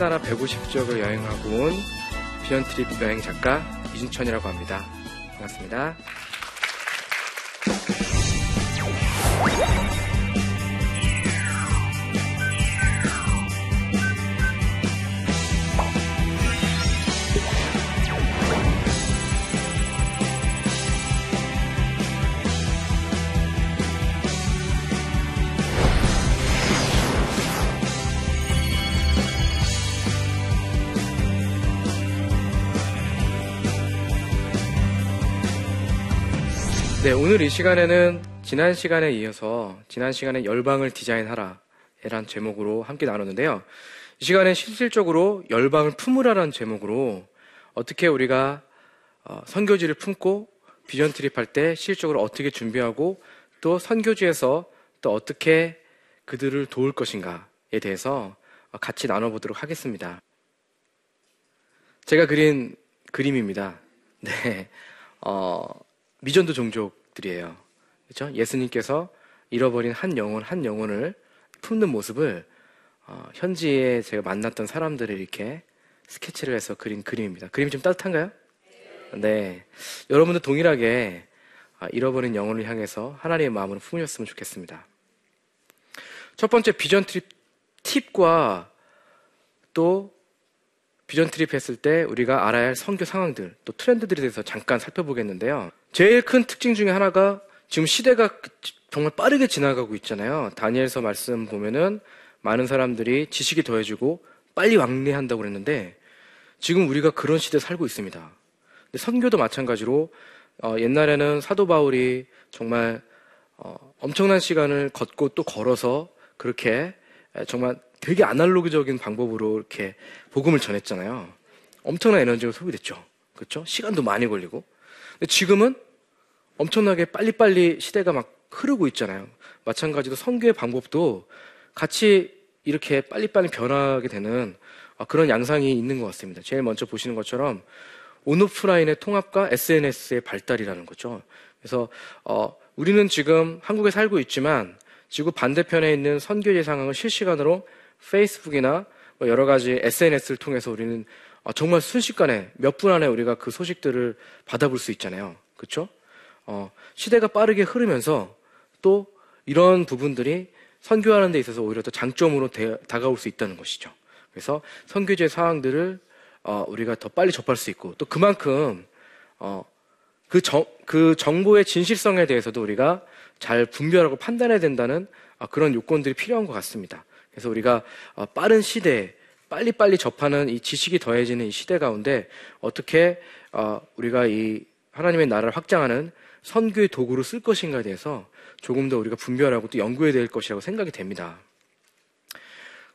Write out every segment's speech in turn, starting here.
5년 전에 33나라 150지역을 여행하고 온 비전트립 여행 작가 이준천이라고 합니다. 반갑습니다. 네, 오늘 이 시간에는 지난 시간에 이어서 지난 시간에 열방을 디자인하라 란 제목으로 함께 나눴는데요. 이 시간에 실질적으로 열방을 품으라라는 제목으로 어떻게 우리가 어, 선교지를 품고 비전 트립할 때 실질적으로 어떻게 준비하고 또 선교지에서 또 어떻게 그들을 도울 것인가에 대해서 같이 나눠보도록 하겠습니다. 제가 그린 그림입니다. 네. 어, 미전도 종족 들이에요. 그렇죠? 예수님께서 잃어버린 한 영혼 한 영혼을 품는 모습을 어, 현지에 제가 만났던 사람들을 이렇게 스케치를 해서 그린 그림입니다. 그림이 좀 따뜻한가요? 네. 여러분도 동일하게 아, 잃어버린 영혼을 향해서 하나님의 마음으로 품으셨으면 좋겠습니다. 첫 번째 비전 트립 팁과 또 비전 트립 했을 때 우리가 알아야 할 선교 상황들, 또 트렌드들에 대해서 잠깐 살펴보겠는데요. 제일 큰 특징 중에 하나가 지금 시대가 정말 빠르게 지나가고 있잖아요. 다니엘서 말씀 보면은 많은 사람들이 지식이 더해지고 빨리 왕래한다고 그랬는데 지금 우리가 그런 시대에 살고 있습니다. 근데 선교도 마찬가지로 어, 옛날에는 사도 바울이 정말 어, 엄청난 시간을 걷고 또 걸어서 그렇게 정말 되게 아날로그적인 방법으로 이렇게 복음을 전했잖아요. 엄청난 에너지가 소비됐죠. 그렇죠? 시간도 많이 걸리고. 지금은 엄청나게 빨리빨리 시대가 막 흐르고 있잖아요. 마찬가지로 선교의 방법도 같이 이렇게 빨리빨리 변하게 되는 아, 그런 양상이 있는 것 같습니다. 제일 먼저 보시는 것처럼 온오프라인의 통합과 SNS의 발달이라는 거죠. 그래서 어, 우리는 지금 한국에 살고 있지만 지구 반대편에 있는 선교제 상황을 실시간으로 페이스북이나 뭐 여러 가지 SNS를 통해서 우리는 어, 정말 순식간에 몇 분 안에 우리가 그 소식들을 받아볼 수 있잖아요. 그렇죠? 어, 시대가 빠르게 흐르면서 또 이런 부분들이 선교하는 데 있어서 오히려 더 장점으로 대, 다가올 수 있다는 것이죠. 그래서 선교제 사항들을 어, 우리가 더 빨리 접할 수 있고 또 그만큼 어, 그, 정, 그 정보의 진실성에 대해서도 우리가 잘 분별하고 판단해야 된다는 어, 그런 요건들이 필요한 것 같습니다. 그래서 우리가 어, 빠른 시대에 빨리빨리 접하는 이 지식이 더해지는 이 시대 가운데 어떻게 어, 우리가 이 하나님의 나라를 확장하는 선교의 도구로 쓸 것인가에 대해서 조금 더 우리가 분별하고 또 연구해야 될 것이라고 생각이 됩니다.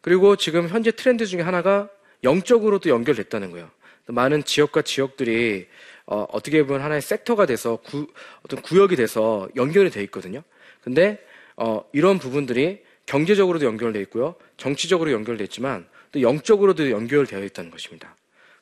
그리고 지금 현재 트렌드 중에 하나가 영적으로도 연결됐다는 거예요. 많은 지역과 지역들이 어, 떻게 보면 하나의 섹터가 돼서 구, 어떤 구역이 돼서 연결이 돼 있거든요. 근데 어, 이런 부분들이 경제적으로도 연결되어 있고요. 정치적으로 연결되어 있지만 또 영적으로도 연결되어 있다는 것입니다.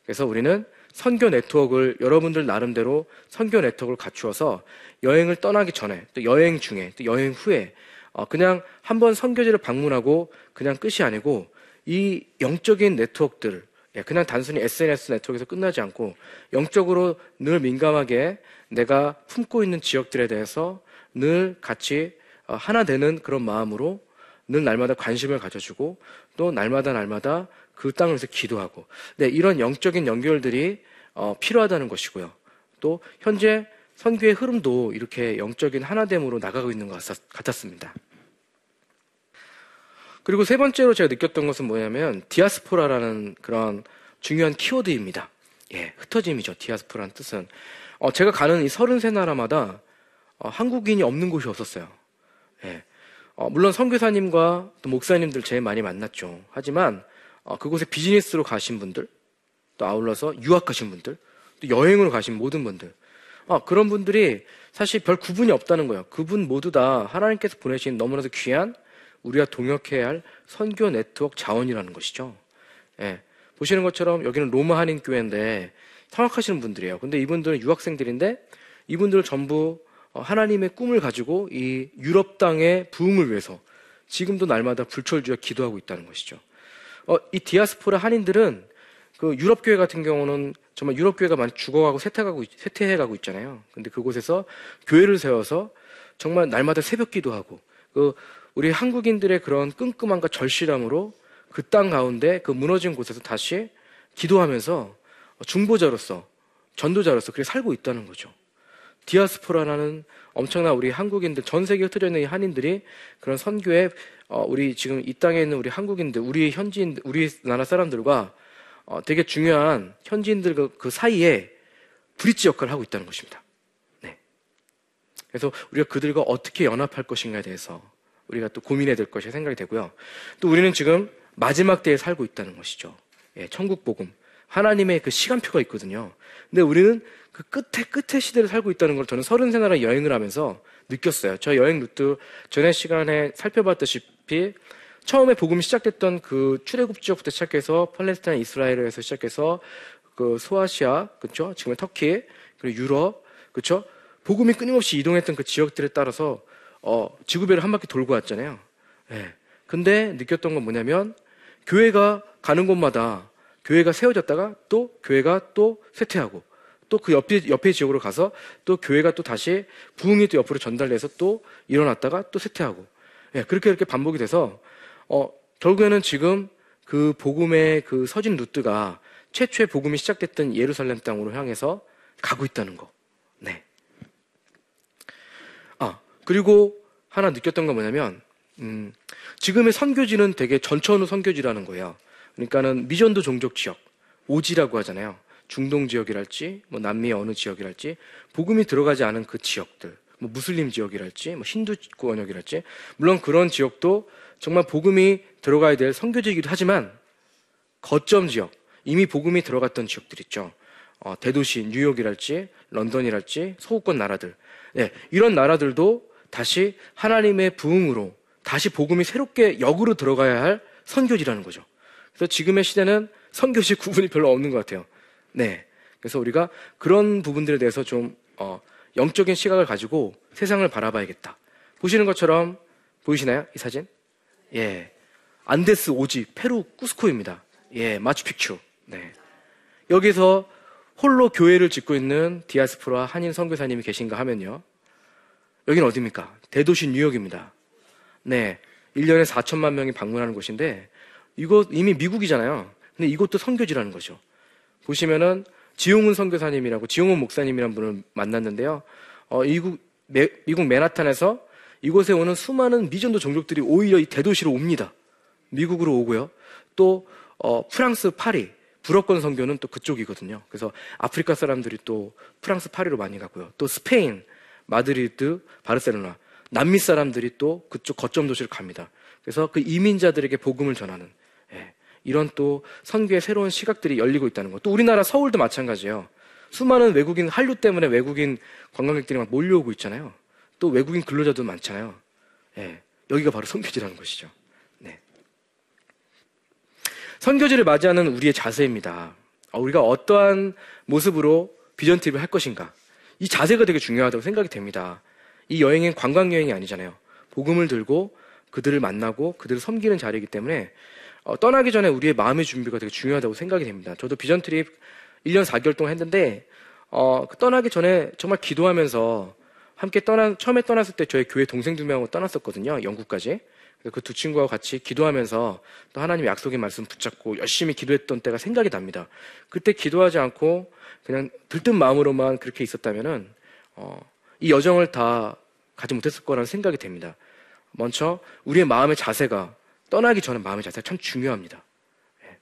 그래서 우리는 선교 네트워크를 여러분들 나름대로 선교 네트워크를 갖추어서 여행을 떠나기 전에 또 여행 중에 또 여행 후에 어 그냥 한 번 선교지를 방문하고 그냥 끝이 아니고 이 영적인 네트워크들 예, 그냥 단순히 SNS 네트워크에서 끝나지 않고 영적으로 늘 민감하게 내가 품고 있는 지역들에 대해서 늘 같이 어, 하나 되는 그런 마음으로 늘 날마다 관심을 가져주고 또 날마다 날마다 그 땅을 위해서 기도하고 네, 이런 영적인 연결들이 어, 필요하다는 것이고요. 또 현재 선교의 흐름도 이렇게 영적인 하나됨으로 나가고 있는 것 같았습니다. 그리고 세 번째로 제가 느꼈던 것은 뭐냐면 디아스포라라는 그런 중요한 키워드입니다. 예, 흩어짐이죠. 디아스포라는 뜻은 어, 제가 가는 이33 나라마다 어, 한국인이 없는 곳이 없었어요. 예, 어, 물론 선교사님과 또 목사님들 제일 많이 만났죠. 하지만 어, 그곳에 비즈니스로 가신 분들, 또 아울러서 유학 가신 분들, 또 여행으로 가신 모든 분들, 어, 그런 분들이 사실 별 구분이 없다는 거예요. 그분 모두 다 하나님께서 보내신 너무나도 귀한 우리가 동역해야 할 선교 네트워크 자원이라는 것이죠. 예. 보시는 것처럼 여기는 로마 한인 교회인데 성악하시는 분들이에요. 근데 이분들은 유학생들인데 이분들 전부 어, 하나님의 꿈을 가지고 이 유럽 땅의 부흥을 위해서 지금도 날마다 불철주야 기도하고 있다는 것이죠. 어, 이 디아스포라 한인들은 그 유럽 교회 같은 경우는 정말 유럽 교회가 많이 죽어가고 쇠퇴가고 쇠퇴해가고 있잖아요. 근데 그곳에서 교회를 세워서 정말 날마다 새벽 기도하고 그 우리 한국인들의 그런 끈끈함과 절실함으로 그 땅 가운데 그 무너진 곳에서 다시 기도하면서 중보자로서 전도자로서 그렇게 살고 있다는 거죠. 디아스포라라는 엄청난 우리 한국인들 전 세계에 흩어져 있는 이 한인들이 그런 선교에 어, 우리 지금 이 땅에 있는 우리 한국인들, 우리 현지인, 우리 나라 사람들과 어, 되게 중요한 현지인들 그, 그 사이에 브릿지 역할을 하고 있다는 것입니다. 네. 그래서 우리가 그들과 어떻게 연합할 것인가에 대해서 우리가 또 고민해야 될 것이 생각이 되고요. 또 우리는 지금 마지막 때에 살고 있다는 것이죠. 예, 천국 복음. 하나님의 그 시간표가 있거든요. 근데 우리는 그 끝에 끝에 시대를 살고 있다는 걸 저는 서른 세 나라 여행을 하면서 느꼈어요. 저 여행 루트 전에 시간에 살펴봤다시피 처음에 복음이 시작됐던 그 출애굽 지역부터 시작해서 팔레스타인, 이스라엘에서 시작해서 그 소아시아, 그렇죠? 지금의 터키, 그리고 유럽, 그렇죠? 복음이 끊임없이 이동했던 그 지역들에 따라서 어, 지구배를 한 바퀴 돌고 왔잖아요. 예. 근데 느꼈던 건 뭐냐면 교회가 가는 곳마다 교회가 세워졌다가 또 교회가 또 쇠퇴하고 또 그 옆에, 옆에 지역으로 가서 또 교회가 또 다시 부흥이 또 옆으로 전달돼서 또 일어났다가 또 쇠퇴하고 예, 그렇게 이렇게 반복이 돼서 어, 결국에는 지금 그 복음의 그 서진 루트가 최초의 복음이 시작됐던 예루살렘 땅으로 향해서 가고 있다는 거. 네. 아, 그리고 하나 느꼈던 건 뭐냐면, 음, 지금의 선교지는 되게 전천후 선교지라는 거예요. 그러니까는 미전도 종족 지역, 오지라고 하잖아요. 중동 지역이랄지, 뭐 남미의 어느 지역이랄지, 복음이 들어가지 않은 그 지역들, 뭐 무슬림 지역이랄지, 뭐 힌두 권역이랄지, 물론 그런 지역도 정말 복음이 들어가야 될 선교지이기도 하지만 거점 지역, 이미 복음이 들어갔던 지역들 있죠. 어, 대도시 뉴욕이랄지, 런던이랄지, 소구권 나라들, 네, 이런 나라들도 다시 하나님의 부흥으로 다시 복음이 새롭게 역으로 들어가야 할 선교지라는 거죠. 그래서 지금의 시대는 선교지 구분이 별로 없는 것 같아요. 네. 그래서 우리가 그런 부분들에 대해서 좀, 어, 영적인 시각을 가지고 세상을 바라봐야겠다. 보시는 것처럼 보이시나요? 이 사진? 예. 안데스 오지, 페루 쿠스코입니다. 예, 마추픽추. 네. 여기서 홀로 교회를 짓고 있는 디아스포라 한인 선교사님이 계신가 하면요. 여기는 어디입니까? 대도시 뉴욕입니다. 네. 1년에 4천만 명이 방문하는 곳인데 이거 이미 미국이잖아요. 근데 이것도 선교지라는 거죠. 보시면은 지용훈 선교사님이라고 지용훈 목사님이라는 분을 만났는데요. 어, 미국, 매, 미국 맨하탄에서 이곳에 오는 수많은 미전도 종족들이 오히려 이 대도시로 옵니다. 미국으로 오고요. 또 어, 프랑스 파리 불어권 선교는 또 그쪽이거든요. 그래서 아프리카 사람들이 또 프랑스 파리로 많이 가고요. 또 스페인 마드리드 바르셀로나 남미 사람들이 또 그쪽 거점 도시를 갑니다. 그래서 그 이민자들에게 복음을 전하는 예, 이런 또 선교의 새로운 시각들이 열리고 있다는 것. 또 우리나라 서울도 마찬가지예요. 수많은 외국인 한류 때문에 외국인 관광객들이 막 몰려오고 있잖아요. 또 외국인 근로자도 많잖아요. 예, 여기가 바로 선교지라는 것이죠. 네. 선교지를 맞이하는 우리의 자세입니다. 어, 우리가 어떠한 모습으로 비전 트립을 할 것인가. 이 자세가 되게 중요하다고 생각이 됩니다. 이 여행은 관광 여행이 아니잖아요. 복음을 들고 그들을 만나고 그들을 섬기는 자리이기 때문에 어, 떠나기 전에 우리의 마음의 준비가 되게 중요하다고 생각이 됩니다. 저도 비전 트립 1년 4개월 동안 했는데 어, 그 떠나기 전에 정말 기도하면서 함께 떠난 처음에 떠났을 때 저희 교회 동생 두 명하고 떠났었거든요. 영국까지. 그 두 친구와 같이 기도하면서 또 하나님의 약속의 말씀 붙잡고 열심히 기도했던 때가 생각이 납니다. 그때 기도하지 않고 그냥 들뜬 마음으로만 그렇게 있었다면은 어, 이 여정을 다 가지 못했을 거라는 생각이 됩니다. 먼저 우리의 마음의 자세가 떠나기 전에 마음의 자세가 참 중요합니다. 예.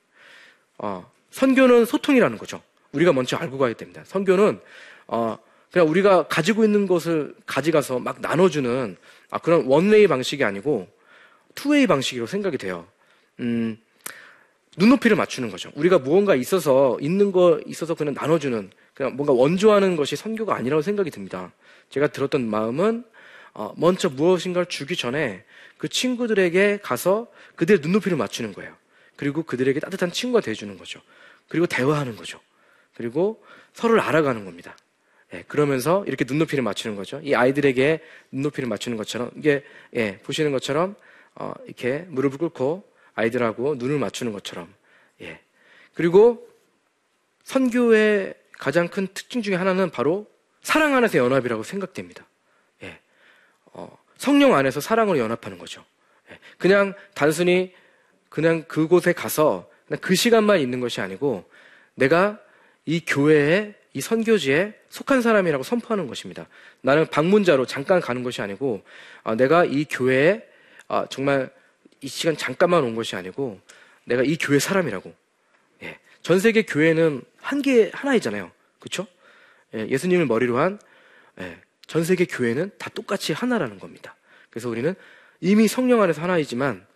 어, 선교는 소통이라는 거죠. 우리가 먼저 알고 가야 됩니다. 선교는 어, 그냥 우리가 가지고 있는 것을 가져가서 막 나눠주는 아, 그런 원웨이 방식이 아니고 투웨이 방식이라고 생각이 돼요. 음, 눈높이를 맞추는 거죠. 우리가 무언가 있어서 있는 거 있어서 그냥 나눠주는 그냥 뭔가 원조하는 것이 선교가 아니라고 생각이 듭니다. 제가 들었던 마음은 어, 먼저 무엇인가를 주기 전에 그 친구들에게 가서 그들의 눈높이를 맞추는 거예요. 그리고 그들에게 따뜻한 친구가 돼주는 거죠. 그리고 대화하는 거죠. 그리고 서로를 알아가는 겁니다. 예, 그러면서 이렇게 눈높이를 맞추는 거죠. 이 아이들에게 눈높이를 맞추는 것처럼 이게 예, 보시는 것처럼 어, 이렇게 무릎을 꿇고 아이들하고 눈을 맞추는 것처럼. 예. 그리고 선교의 가장 큰 특징 중에 하나는 바로 사랑 안에서 연합이라고 생각됩니다. 예. 어, 성령 안에서 사랑으로 연합하는 거죠. 예. 그냥 단순히 그냥 그곳에 가서 그냥 그 시간만 있는 것이 아니고 내가 이 교회에 이 선교지에 속한 사람이라고 선포하는 것입니다. 나는 방문자로 잠깐 가는 것이 아니고 어, 내가 이 교회에 어, 정말 이 시간 잠깐만 온 것이 아니고 내가 이 교회 사람이라고. 예. 전 세계 교회는 한 개 하나이잖아요. 그렇죠? 예, 수님을 머리로 한 전 예, 세계 교회는 다 똑같이 하나라는 겁니다. 그래서 우리는 이미 성령 안에서 하나이지만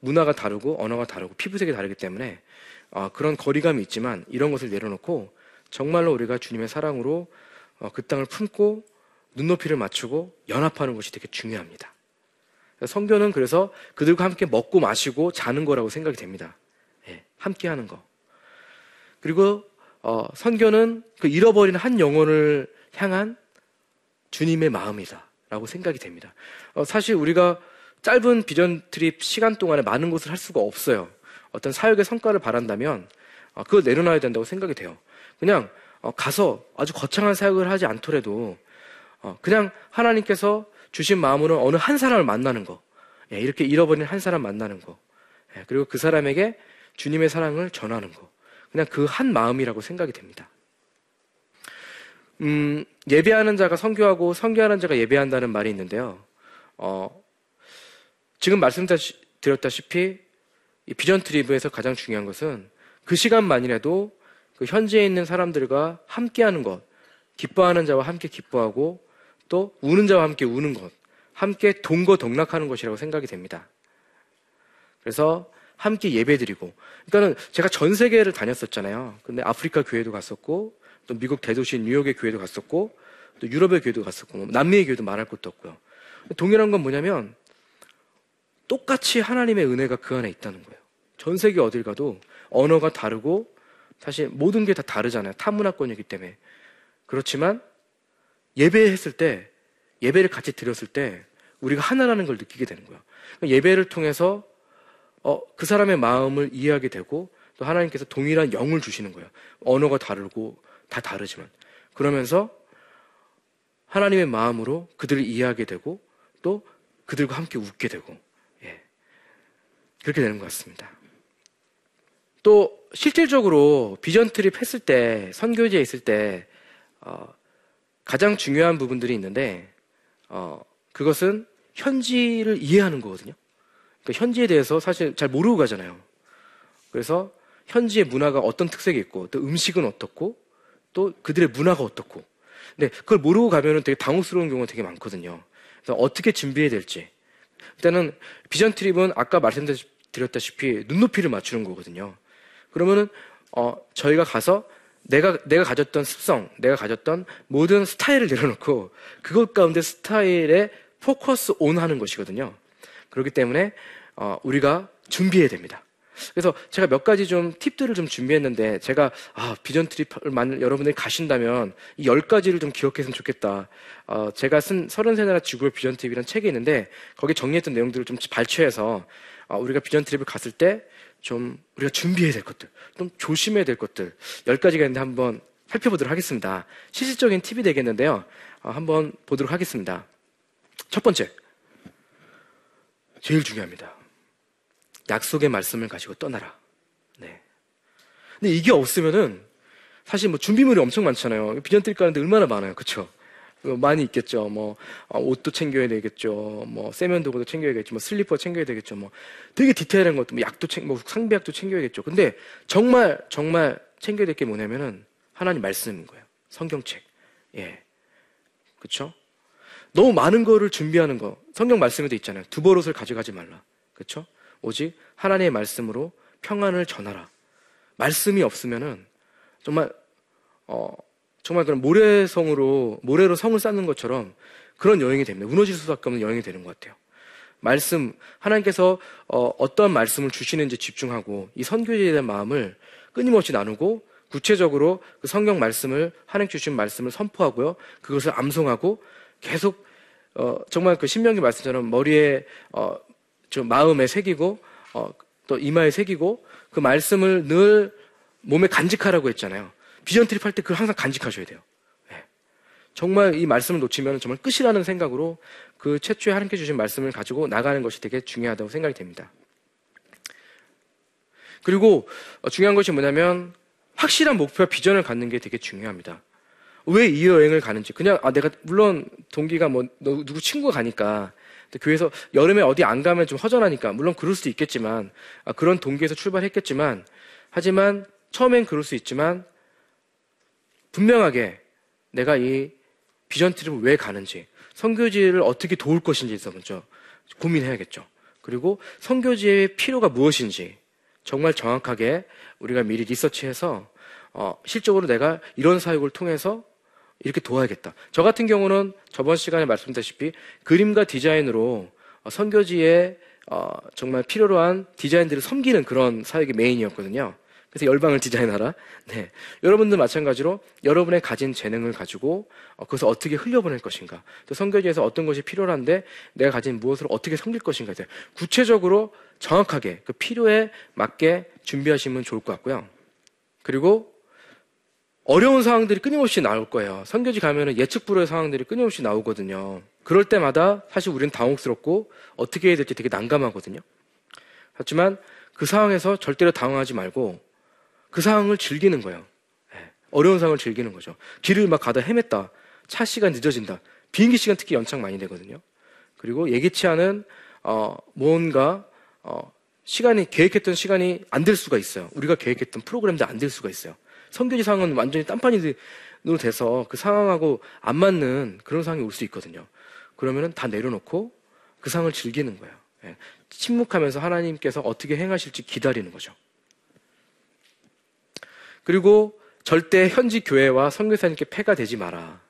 문화가 다르고 언어가 다르고 피부색이 다르기 때문에 어, 그런 거리감이 있지만 이런 것을 내려놓고 정말로 우리가 주님의 사랑으로 어, 그 땅을 품고 눈높이를 맞추고 연합하는 것이 되게 중요합니다. 성교는 그래서 그들과 함께 먹고 마시고 자는 거라고 생각이 됩니다. 예, 함께 하는 거. 그리고 어, 선교는 그 잃어버린 한 영혼을 향한 주님의 마음이다 라고 생각이 됩니다. 어, 사실 우리가 짧은 비전 트립 시간 동안에 많은 것을 할 수가 없어요. 어떤 사역의 성과를 바란다면 어, 그걸 내려놔야 된다고 생각이 돼요. 그냥 어, 가서 아주 거창한 사역을 하지 않더라도 어, 그냥 하나님께서 주신 마음으로 어느 한 사람을 만나는 거, 예, 이렇게 잃어버린 한 사람 만나는 거, 예, 그리고 그 사람에게 주님의 사랑을 전하는 거, 그냥 그 한 마음이라고 생각이 됩니다. 음, 예배하는 자가 성교하고 성교하는 자가 예배한다는 말이 있는데요. 어, 지금 말씀드렸다시피 이 비전 트리브에서 가장 중요한 것은 그 시간만이라도 그 현지에 있는 사람들과 함께하는 것, 기뻐하는 자와 함께 기뻐하고 또 우는 자와 함께 우는 것, 함께 동거동락하는 것이라고 생각이 됩니다. 그래서 함께 예배드리고, 그러니까는 제가 전 세계를 다녔었잖아요. 근데 아프리카 교회도 갔었고, 또 미국 대도시 뉴욕의 교회도 갔었고, 또 유럽의 교회도 갔었고, 뭐 남미의 교회도 말할 것도 없고요. 동일한 건 뭐냐면 똑같이 하나님의 은혜가 그 안에 있다는 거예요. 전 세계 어딜 가도 언어가 다르고 사실 모든 게 다 다르잖아요. 타문화권이기 때문에. 그렇지만 예배했을 때 예배를 같이 드렸을 때 우리가 하나라는 걸 느끼게 되는 거예요. 예배를 통해서 어, 그 사람의 마음을 이해하게 되고 또 하나님께서 동일한 영을 주시는 거예요. 언어가 다르고 다 다르지만 그러면서 하나님의 마음으로 그들을 이해하게 되고 또 그들과 함께 웃게 되고 그렇게 되는 것 같습니다. 또 실질적으로 비전 트립 했을 때 선교지에 있을 때 어, 가장 중요한 부분들이 있는데 어, 그것은 현지를 이해하는 거거든요. 그러니까 현지에 대해서 사실 잘 모르고 가잖아요. 그래서 현지의 문화가 어떤 특색이 있고 또 음식은 어떻고 또 그들의 문화가 어떻고 근데 그걸 모르고 가면은 되게 당혹스러운 경우가 되게 많거든요. 그래서 어떻게 준비해야 될지 일단은 비전 트립은 아까 말씀드렸다시피 눈높이를 맞추는 거거든요. 그러면은 어, 저희가 가서 내가 내가 가졌던 습성, 내가 가졌던 모든 스타일을 내려놓고 그것 가운데 스타일에 포커스 온 하는 것이거든요. 그렇기 때문에 어, 우리가 준비해야 됩니다. 그래서 제가 몇 가지 좀 팁들을 좀 준비했는데 제가 아, 비전 트립을 만 여러분들이 가신다면 이 열 가지를 좀 기억했으면 좋겠다. 어, 제가 쓴 서른세 나라 지구의 비전 트립이라는 책이 있는데 거기 정리했던 내용들을 좀 발췌해서 어, 우리가 비전 트립을 갔을 때 좀 우리가 준비해야 될 것들, 좀 조심해야 될 것들 열 가지가 있는데 한번 살펴보도록 하겠습니다. 실질적인 팁이 되겠는데요. 어, 한번 보도록 하겠습니다. 첫 번째, 제일 중요합니다. 약속의 말씀을 가지고 떠나라. 네. 근데 이게 없으면은 사실 뭐 준비물이 엄청 많잖아요. 비전트립 가는데 얼마나 많아요. 그쵸? 많이 있겠죠. 뭐, 어, 옷도 챙겨야 되겠죠. 뭐, 세면도구도 챙겨야겠죠. 뭐, 슬리퍼 챙겨야 되겠죠. 뭐, 되게 디테일한 것도, 뭐, 약도 챙, 뭐, 상비약도 챙겨야겠죠. 근데 정말, 정말 챙겨야 될 게 뭐냐면은 하나님 말씀인 거예요. 성경책. 예. 그쵸? 너무 많은 거를 준비하는 거. 성경 말씀에도 있잖아요. 두 버릇을 가져가지 말라. 그쵸? 오직 하나님의 말씀으로 평안을 전하라. 말씀이 없으면은 정말 어 정말 그런 모래성으로 모래로 성을 쌓는 것처럼 그런 여행이 됩니다. 무너질 수밖에 없는 여행이 되는 것 같아요. 말씀 하나님께서 어, 어떤 말씀을 주시는지 집중하고 이 선교지에 대한 마음을 끊임없이 나누고 구체적으로 그 성경 말씀을 하나님 주신 말씀을 선포하고요. 그것을 암송하고 계속 어, 정말 그 신명기 말씀처럼 머리에 어, 좀 마음에 새기고 어, 또 이마에 새기고 그 말씀을 늘 몸에 간직하라고 했잖아요. 비전 트립 할 때 그걸 항상 간직하셔야 돼요. 네. 정말 이 말씀을 놓치면 정말 끝이라는 생각으로 그 최초에 하나님께 주신 말씀을 가지고 나가는 것이 되게 중요하다고 생각이 됩니다. 그리고 어, 중요한 것이 뭐냐면 확실한 목표와 비전을 갖는 게 되게 중요합니다. 왜 이 여행을 가는지 그냥 아 내가 물론 동기가 뭐 누구 친구가 가니까 교회에서 여름에 어디 안 가면 좀 허전하니까 물론 그럴 수도 있겠지만 아, 그런 동기에서 출발했겠지만 하지만 처음엔 그럴 수 있지만 분명하게 내가 이 비전 트립을 왜 가는지 선교지를 어떻게 도울 것인지에 서 먼저 고민해야겠죠. 그리고 선교지의 필요가 무엇인지 정말 정확하게 우리가 미리 리서치해서 어, 실적으로 내가 이런 사역을 통해서 이렇게 도와야겠다. 저 같은 경우는 저번 시간에 말씀드렸다시피 그림과 디자인으로 어, 선교지에 어, 정말 필요로 한 디자인들을 섬기는 그런 사역이 메인이었거든요. 그래서 열방을 디자인하라. 네. 여러분들 마찬가지로 여러분의 가진 재능을 가지고 어, 그것을 어떻게 흘려보낼 것인가. 또 선교지에서 어떤 것이 필요한데 내가 가진 무엇을 어떻게 섬길 것인가. 구체적으로 정확하게 그 필요에 맞게 준비하시면 좋을 것 같고요. 그리고 어려운 상황들이 끊임없이 나올 거예요. 선교지 가면은 예측 불허의 상황들이 끊임없이 나오거든요. 그럴 때마다 사실 우리는 당혹스럽고 어떻게 해야 될지 되게 난감하거든요. 하지만 그 상황에서 절대로 당황하지 말고 그 상황을 즐기는 거예요. 예, 어려운 상황을 즐기는 거죠. 길을 막 가다 헤맸다. 차 시간 늦어진다. 비행기 시간 특히 연착 많이 되거든요. 그리고 예기치 않은 어, 뭔가 어, 시간이 계획했던 시간이 안 될 수가 있어요. 우리가 계획했던 프로그램도 안 될 수가 있어요. 성교지 상황은 완전히 딴판이 돼서 그 상황하고 안 맞는 그런 상황이 올 수 있거든요. 그러면은 다 내려놓고 그 상황을 즐기는 거예요. 예. 침묵하면서 하나님께서 어떻게 행하실지 기다리는 거죠. 그리고 절대 현지 교회와 선교사님께 폐가 되지 마라.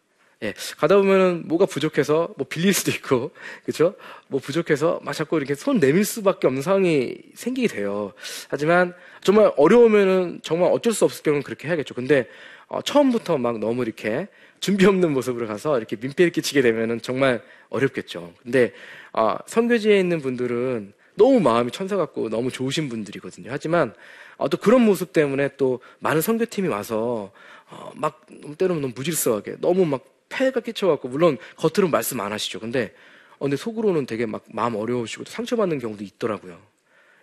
예, 가다 보면은 뭐가 부족해서 뭐 빌릴 수도 있고, 그렇죠? 뭐 부족해서 막 자꾸 이렇게 손 내밀 수밖에 없는 상황이 생기게 돼요. 하지만 정말 어려우면은 정말 어쩔 수 없을 경우는 그렇게 해야겠죠. 근데 어, 처음부터 막 너무 이렇게 준비 없는 모습으로 가서 이렇게 민폐를 끼치게 되면은 정말 어렵겠죠. 근데 어, 선교지에 있는 분들은 너무 마음이 천사 같고 너무 좋으신 분들이거든요. 하지만 어, 또 그런 모습 때문에 또 많은 선교팀이 와서 어, 막 때로는 너무 무질서하게 너무 막 폐가 끼쳐갖고 물론 겉으로는 말씀 안 하시죠. 근데 어, 근데 속으로는 되게 막 마음 어려우시고 상처받는 경우도 있더라고요.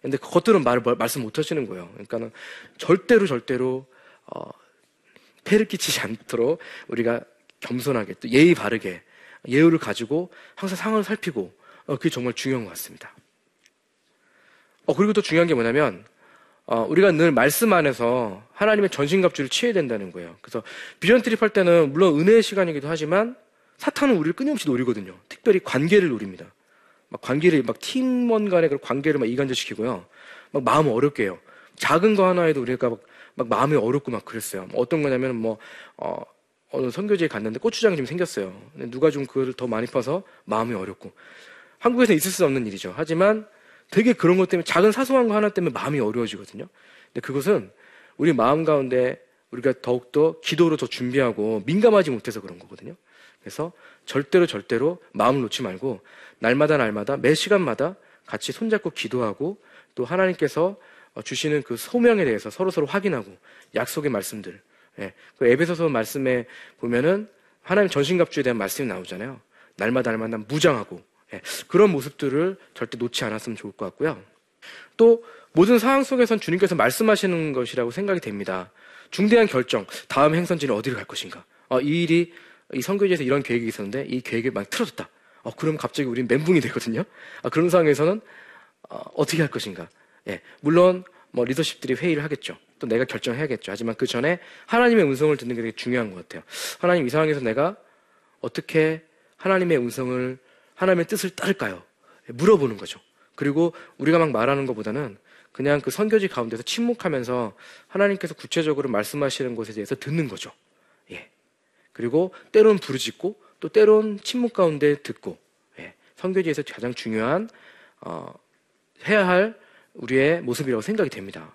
근데 그 겉으로는 말, 말씀 못 하시는 거예요. 그러니까는 절대로 절대로 어, 폐를 끼치지 않도록 우리가 겸손하게 또 예의 바르게 예우를 가지고 항상 상황을 살피고 어, 그게 정말 중요한 것 같습니다. 어, 그리고 또 중요한 게 뭐냐면 어, 우리가 늘 말씀 안에서 하나님의 전신갑주를 취해야 된다는 거예요. 그래서 비전 트립 할 때는 물론 은혜의 시간이기도 하지만 사탄은 우리를 끊임없이 노리거든요. 특별히 관계를 노립니다. 막 관계를 막 팀원 간의 관계를 막 이간질시키고요. 막 마음을 어렵게 해요. 작은 거 하나에도 우리가 막, 막 마음이 어렵고 막 그랬어요. 뭐 어떤 거냐면 뭐 어, 어느 선교지에 갔는데 고추장이 좀 생겼어요. 누가 좀 그걸 더 많이 파서 마음이 어렵고 한국에서 있을 수 없는 일이죠. 하지만 되게 그런 것 때문에 작은 사소한 거 하나 때문에 마음이 어려워지거든요. 근데 그것은 우리 마음 가운데 우리가 더욱더 기도로 더 준비하고 민감하지 못해서 그런 거거든요. 그래서 절대로 절대로 마음을 놓지 말고 날마다 날마다 매 시간마다 같이 손잡고 기도하고 또 하나님께서 주시는 그 소명에 대해서 서로서로 확인하고 약속의 말씀들. 예. 그 에베소서 말씀에 보면은 하나님 전신갑주에 대한 말씀이 나오잖아요. 날마다 날마다 무장하고 예, 그런 모습들을 절대 놓지 않았으면 좋을 것 같고요. 또 모든 상황 속에선 주님께서 말씀하시는 것이라고 생각이 됩니다. 중대한 결정, 다음 행선지는 어디로 갈 것인가? 어, 이 일이 이 선교지에서 이런 계획이 있었는데 이 계획이 막 틀어졌다. 어, 그럼 갑자기 우리는 멘붕이 되거든요. 아, 그런 상황에서는 어, 떻게할 것인가? 예, 물론 뭐 리더십들이 회의를 하겠죠. 또 내가 결정해야겠죠. 하지만 그 전에 하나님의 음성을 듣는 게 되게 중요한 것 같아요. 하나님 이 상황에서 내가 어떻게 하나님의 음성을 하나님의 뜻을 따를까요? 물어보는 거죠. 그리고 우리가 막 말하는 것보다는 그냥 그 선교지 가운데서 침묵하면서 하나님께서 구체적으로 말씀하시는 것에 대해서 듣는 거죠. 예. 그리고 때론 부르짖고 또 때론 침묵 가운데 듣고 예. 선교지에서 가장 중요한 어, 해야 할 우리의 모습이라고 생각이 됩니다.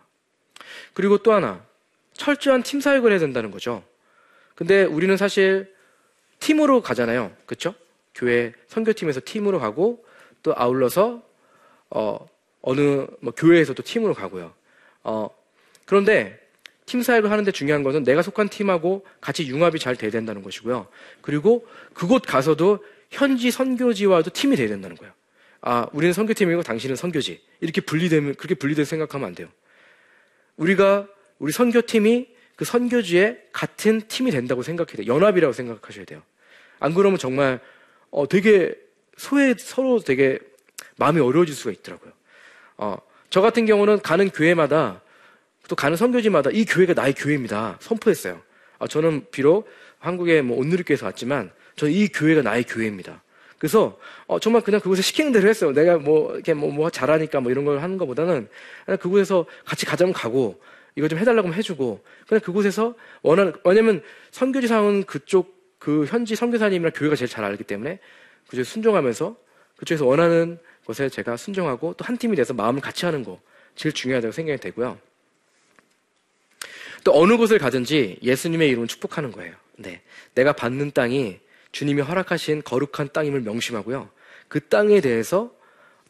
그리고 또 하나 철저한 팀 사역을 해야 된다는 거죠. 근데 우리는 사실 팀으로 가잖아요. 그렇죠? 교회 선교팀에서 팀으로 가고 또 아울러서 어, 어느 뭐 교회에서도 팀으로 가고요. 어, 그런데 팀 사역을 하는데 중요한 것은 내가 속한 팀하고 같이 융합이 잘 돼야 된다는 것이고요. 그리고 그곳 가서도 현지 선교지와도 팀이 돼야 된다는 거예요. 아, 우리는 선교팀이고 당신은 선교지. 이렇게 분리되면, 그렇게 분리될 생각하면 안 돼요. 우리가, 우리 선교팀이 그 선교지에 같은 팀이 된다고 생각해야 돼요. 연합이라고 생각하셔야 돼요. 안 그러면 정말, 어, 되게 소외, 서로 되게 마음이 어려워질 수가 있더라고요. 어, 저 같은 경우는 가는 교회마다 또 가는 선교지마다 이 교회가 나의 교회입니다. 선포했어요. 아, 저는 비록 한국에 뭐 온누리교회에서 왔지만 저는 이 교회가 나의 교회입니다. 그래서 어, 정말 그냥 그곳에 시키는 대로 했어요. 내가 뭐 이렇게 뭐, 뭐 잘하니까 뭐 이런 걸 하는 것보다는 그냥 그곳에서 같이 가자면 가고 이거 좀 해달라고 하면 해주고 그냥 그곳에서 원하는 왜냐면 선교지상은 그쪽 그 현지 선교사님이나 교회가 제일 잘 알기 때문에 그쪽에 순종하면서 그쪽에서 원하는 것에 제가 순종하고 또 한 팀이 돼서 마음을 같이 하는 거 제일 중요하다고 생각이 되고요. 또 어느 곳을 가든지 예수님의 이름을 축복하는 거예요. 네. 내가 받는 땅이 주님이 허락하신 거룩한 땅임을 명심하고요. 그 땅에 대해서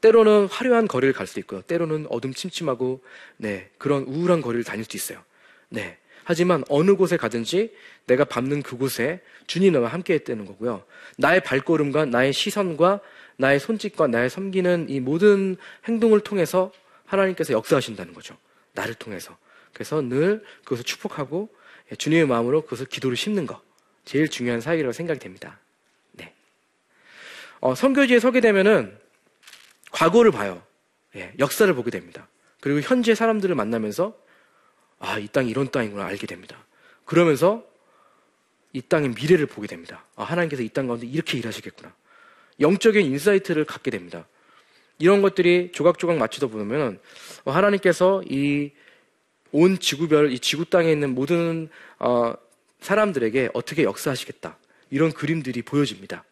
때로는 화려한 거리를 갈 수도 있고요. 때로는 어둠 침침하고 네, 그런 우울한 거리를 다닐 수도 있어요. 네. 하지만 어느 곳에 가든지 내가 밟는 그곳에 주님과 함께 했다는 거고요. 나의 발걸음과 나의 시선과 나의 손짓과 나의 섬기는 이 모든 행동을 통해서 하나님께서 역사하신다는 거죠. 나를 통해서. 그래서 늘 그것을 축복하고 예, 주님의 마음으로 그것을 기도를 심는 것. 제일 중요한 사역이라고 생각이 됩니다. 네. 어, 선교지에 서게 되면은 과거를 봐요. 예, 역사를 보게 됩니다. 그리고 현재 사람들을 만나면서 아, 이 땅이 이런 땅이구나 알게 됩니다. 그러면서 이 땅의 미래를 보게 됩니다. 아, 하나님께서 이 땅 가운데 이렇게 일하시겠구나. 영적인 insight를 갖게 됩니다. 이런 것들이 조각조각 맞추다 보면 하나님께서 이 온 지구별 이 지구 땅에 있는 모든 어, 사람들에게 어떻게 역사하시겠다 이런 그림들이 보여집니다.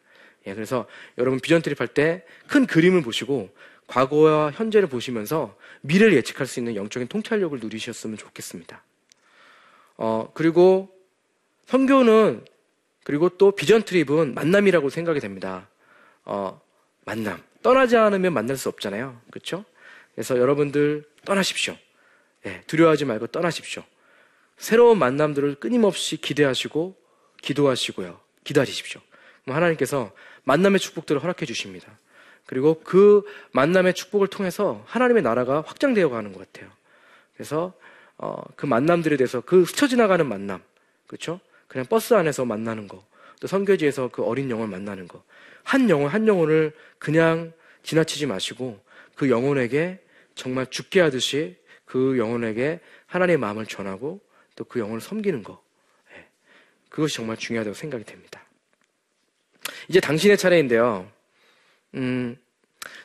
예, 그래서 여러분 비전 트립 할 때 큰 그림을 보시고 과거와 현재를 보시면서 미래를 예측할 수 있는 영적인 통찰력을 누리셨으면 좋겠습니다. 어, 그리고 선교는 그리고 또 비전 트립은 만남이라고 생각이 됩니다. 어, 만남. 떠나지 않으면 만날 수 없잖아요. 그렇죠? 그래서 여러분들 떠나십시오. 예, 두려워하지 말고 떠나십시오. 새로운 만남들을 끊임없이 기대하시고 기도하시고요. 기다리십시오. 하나님께서 만남의 축복들을 허락해 주십니다. 그리고 그 만남의 축복을 통해서 하나님의 나라가 확장되어 가는 것 같아요. 그래서 어, 그 만남들에 대해서 그 스쳐 지나가는 만남, 그렇죠? 그냥 버스 안에서 만나는 거, 또 선교지에서 그 어린 영혼 만나는 거, 한 영혼 한 영혼을 그냥 지나치지 마시고 그 영혼에게 정말 죽게 하듯이 그 영혼에게 하나님의 마음을 전하고 또 그 영혼을 섬기는 거, 예. 그것이 정말 중요하다고 생각이 됩니다. 이제 당신의 차례인데요. 음,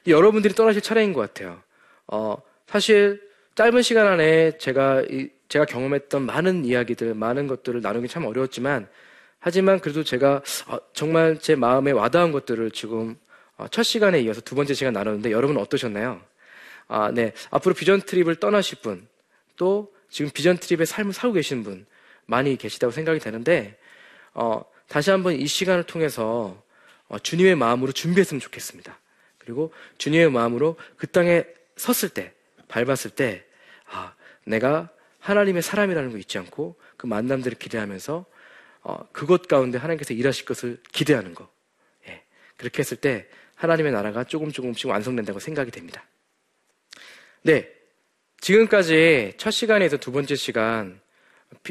여러분들이 떠나실 차례인 것 같아요. 어, 사실 짧은 시간 안에 제가 이, 제가 경험했던 많은 이야기들, 많은 것들을 나누기 참 어려웠지만 하지만 그래도 제가 어, 정말 제 마음에 와닿은 것들을 지금 어, 첫 시간에 이어서 두 번째 시간 나눴는데 여러분 어떠셨나요? 아, 네. 앞으로 비전 트립을 떠나실 분, 또 지금 비전 트립의 삶을 살고 계시는 분 많이 계시다고 생각이 되는데, 어, 다시 한번 이 시간을 통해서 어, 주님의 마음으로 준비했으면 좋겠습니다. 그리고 주님의 마음으로 그 땅에 섰을 때, 밟았을 때, 아, 내가 하나님의 사람이라는 거 잊지 않고 그 만남들을 기대하면서 어, 그것 가운데 하나님께서 일하실 것을 기대하는 거. 예. 그렇게 했을 때 하나님의 나라가 조금 조금씩 완성된다고 생각이 됩니다. 네. 지금까지 첫 시간에서 두 번째 시간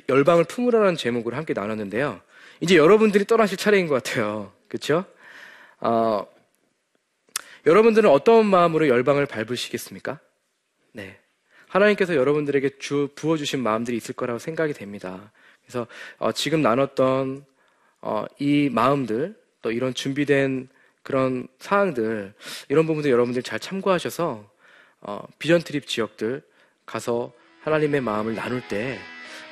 열방을 품으라는 제목으로 함께 나눴는데요. 이제 여러분들이 떠나실 차례인 것 같아요. 그렇죠? 어, 여러분들은 어떤 마음으로 열방을 밟으시겠습니까? 네. 하나님께서 여러분들에게 주, 부어주신 마음들이 있을 거라고 생각이 됩니다. 그래서 어, 지금 나눴던 어, 이 마음들 또 이런 준비된 그런 사항들 이런 부분들 여러분들 잘 참고하셔서 어, 비전 트립 지역들 가서 하나님의 마음을 나눌 때이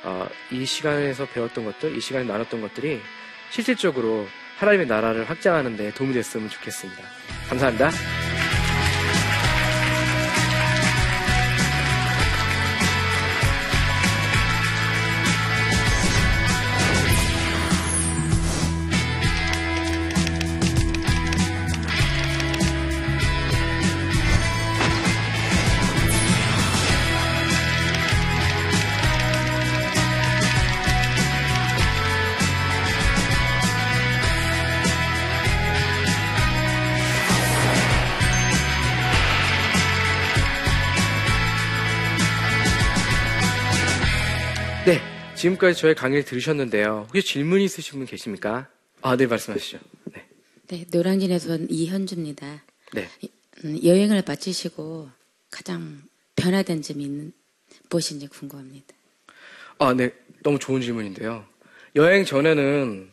어, 시간에서 배웠던 것들, 이 시간에 나눴던 것들이 실질적으로 하나님의 나라를 확장하는 데 도움이 됐으면 좋겠습니다. 감사합니다. 지금까지 저의 강의를 들으셨는데요. 혹시 질문 있으신 분 계십니까? 아, 네, 말씀하시죠. 네. 네, 노량진에서 온 이현주입니다. 네. 음, 여행을 마치시고 가장 변화된 점이 무엇인지 궁금합니다. 아, 네. 너무 좋은 질문인데요. 여행 전에는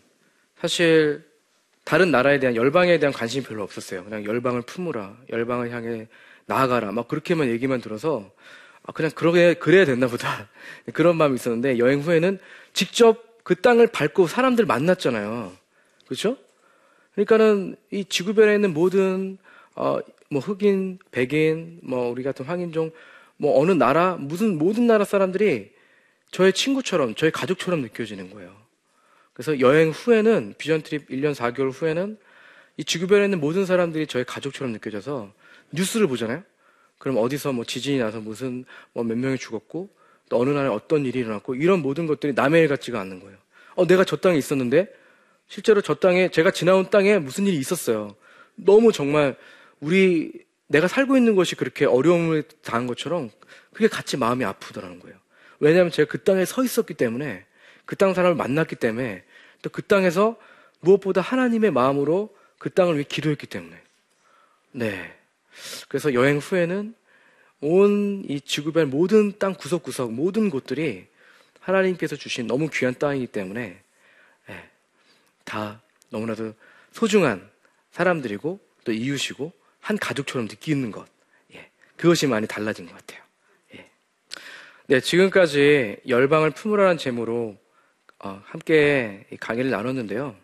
사실 다른 나라에 대한 열방에 대한 관심이 별로 없었어요. 그냥 열방을 품으라, 열방을 향해 나아가라, 막 그렇게만 얘기만 들어서 아, 그냥 그러게 그래야 됐나 보다 그런 마음이 있었는데 여행 후에는 직접 그 땅을 밟고 사람들 만났잖아요. 그렇죠? 그러니까는 이 지구별에 있는 모든 어, 뭐 흑인, 백인, 뭐 우리 같은 황인종, 뭐 어느 나라 무슨 모든 나라 사람들이 저의 친구처럼 저의 가족처럼 느껴지는 거예요. 그래서 여행 후에는 비전 트립 1년 4개월 후에는 이 지구별에 있는 모든 사람들이 저의 가족처럼 느껴져서 뉴스를 보잖아요. 그럼 어디서 뭐 지진이 나서 무슨 뭐 몇 명이 죽었고 또 어느 날에 어떤 일이 일어났고 이런 모든 것들이 남의 일 같지가 않는 거예요. 어, 내가 저 땅에 있었는데 실제로 저 땅에 제가 지나온 땅에 무슨 일이 있었어요. 너무 정말 우리 내가 살고 있는 것이 그렇게 어려움을 당한 것처럼 그게 같이 마음이 아프더라는 거예요. 왜냐하면 제가 그 땅에 서 있었기 때문에 그 땅 사람을 만났기 때문에 또 그 땅에서 무엇보다 하나님의 마음으로 그 땅을 위해 기도했기 때문에. 네. 그래서 여행 후에는 온 이 지구별 모든 땅 구석구석 모든 곳들이 하나님께서 주신 너무 귀한 땅이기 때문에 네. 다 너무나도 소중한 사람들이고 또 이웃이고 한 가족처럼 느끼는 것. 예. 그것이 많이 달라진 것 같아요. 예. 네, 지금까지 열방을 품으라는 제목으로 어, 함께 강의를 나눴는데요.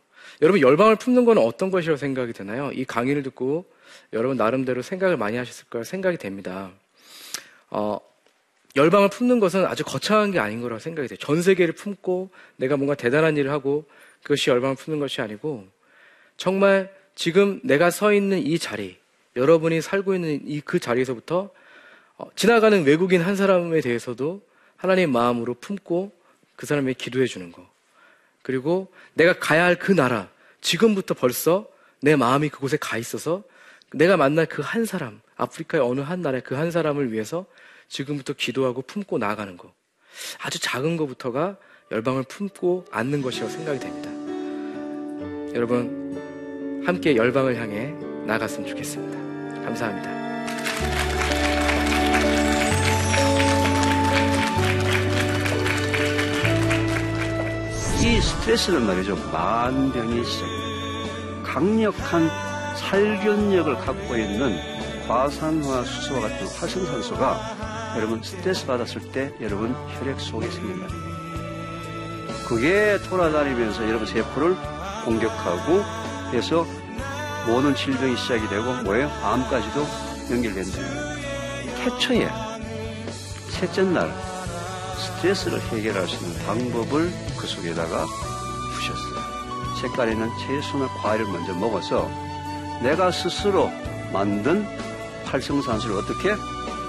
여러분 열방을 품는 건 어떤 것이라고 생각이 되나요? 이 강의를 듣고 여러분 나름대로 생각을 많이 하셨을 거라 생각이 됩니다. 어, 열방을 품는 것은 아주 거창한 게 아닌 거라고 생각이 돼요. 전 세계를 품고 내가 뭔가 대단한 일을 하고 그것이 열방을 품는 것이 아니고 정말 지금 내가 서 있는 이 자리, 여러분이 살고 있는 이 그 자리에서부터 어, 지나가는 외국인 한 사람에 대해서도 하나님 마음으로 품고 그 사람에게 기도해 주는 거. 그리고 내가 가야 할 그 나라, 지금부터 벌써 내 마음이 그곳에 가 있어서 내가 만날 그 한 사람, 아프리카의 어느 한 나라의 그 한 사람을 위해서 지금부터 기도하고 품고 나아가는 거. 아주 작은 것부터가 열방을 품고 앉는 것이라고 생각이 됩니다. 여러분, 함께 열방을 향해 나갔으면 좋겠습니다. 감사합니다. 이 스트레스는 말이죠. 만병의 시작입니다. 강력한 살균력을 갖고 있는 과산화 수소와 같은 활성산소가 여러분 스트레스 받았을 때 여러분 혈액 속에 생긴다. 그게 돌아다니면서 여러분 세포를 공격하고 해서 모든 질병이 시작이 되고 뭐예요? 암까지도 연결된다. 태초에 셋째 날 스트레스를 해결할 수 있는 방법을 그 속에다가 주셨어요. 색깔에는 채소나 과일을 먼저 먹어서 내가 스스로 만든 활성산소를 어떻게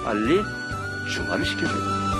빨리 중화를 시켜줘요. 이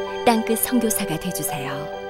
땅끝 성교사가 되주세요